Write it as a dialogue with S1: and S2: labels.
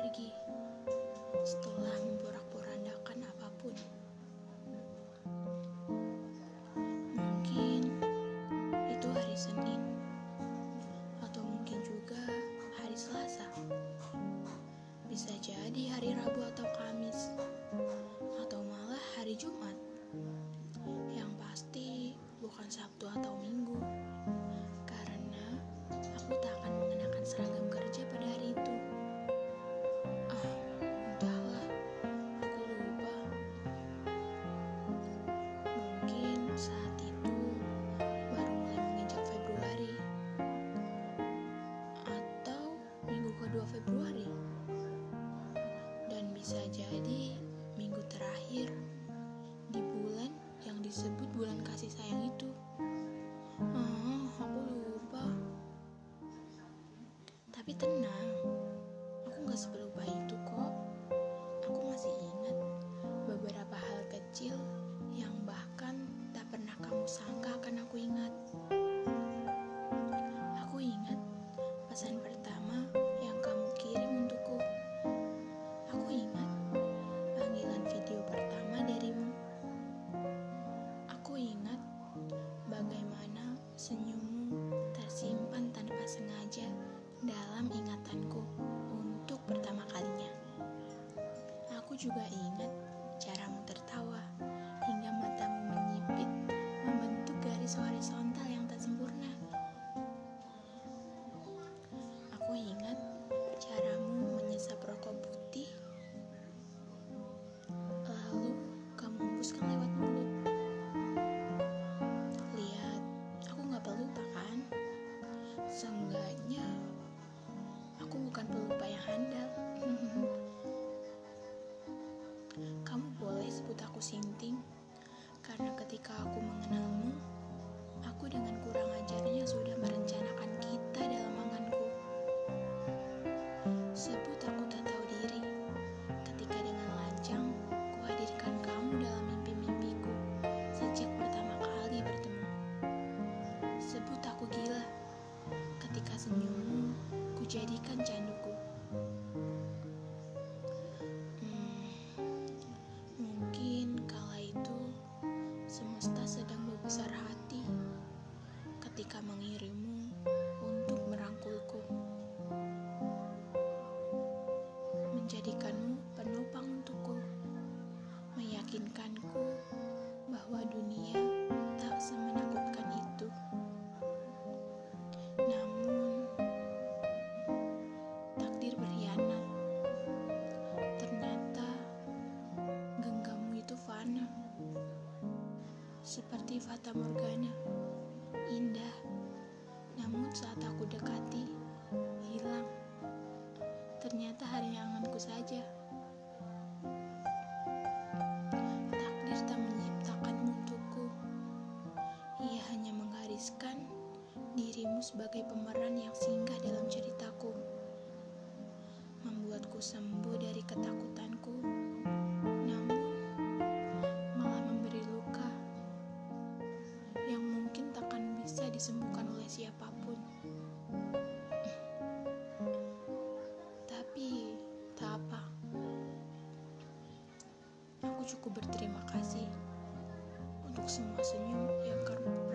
S1: pergi setelah memporak-porandakan apa pun. Mungkin itu hari Senin. juga ingat. senyummu, ku jadikan canduku. seperti Fata Morgana. Indah, namun saat aku dekati, hilang. Ternyata hanya anganku saja. Takdir tak menciptakanmu untukku. Ia hanya menggariskan dirimu sebagai pemeran yang singgah dalam ceritaku. Membuatku sembuh dari ketakutan. disembuhkan oleh siapa pun. Tapi, tak apa. Aku cukup berterima kasih untuk semua senyum yang kamu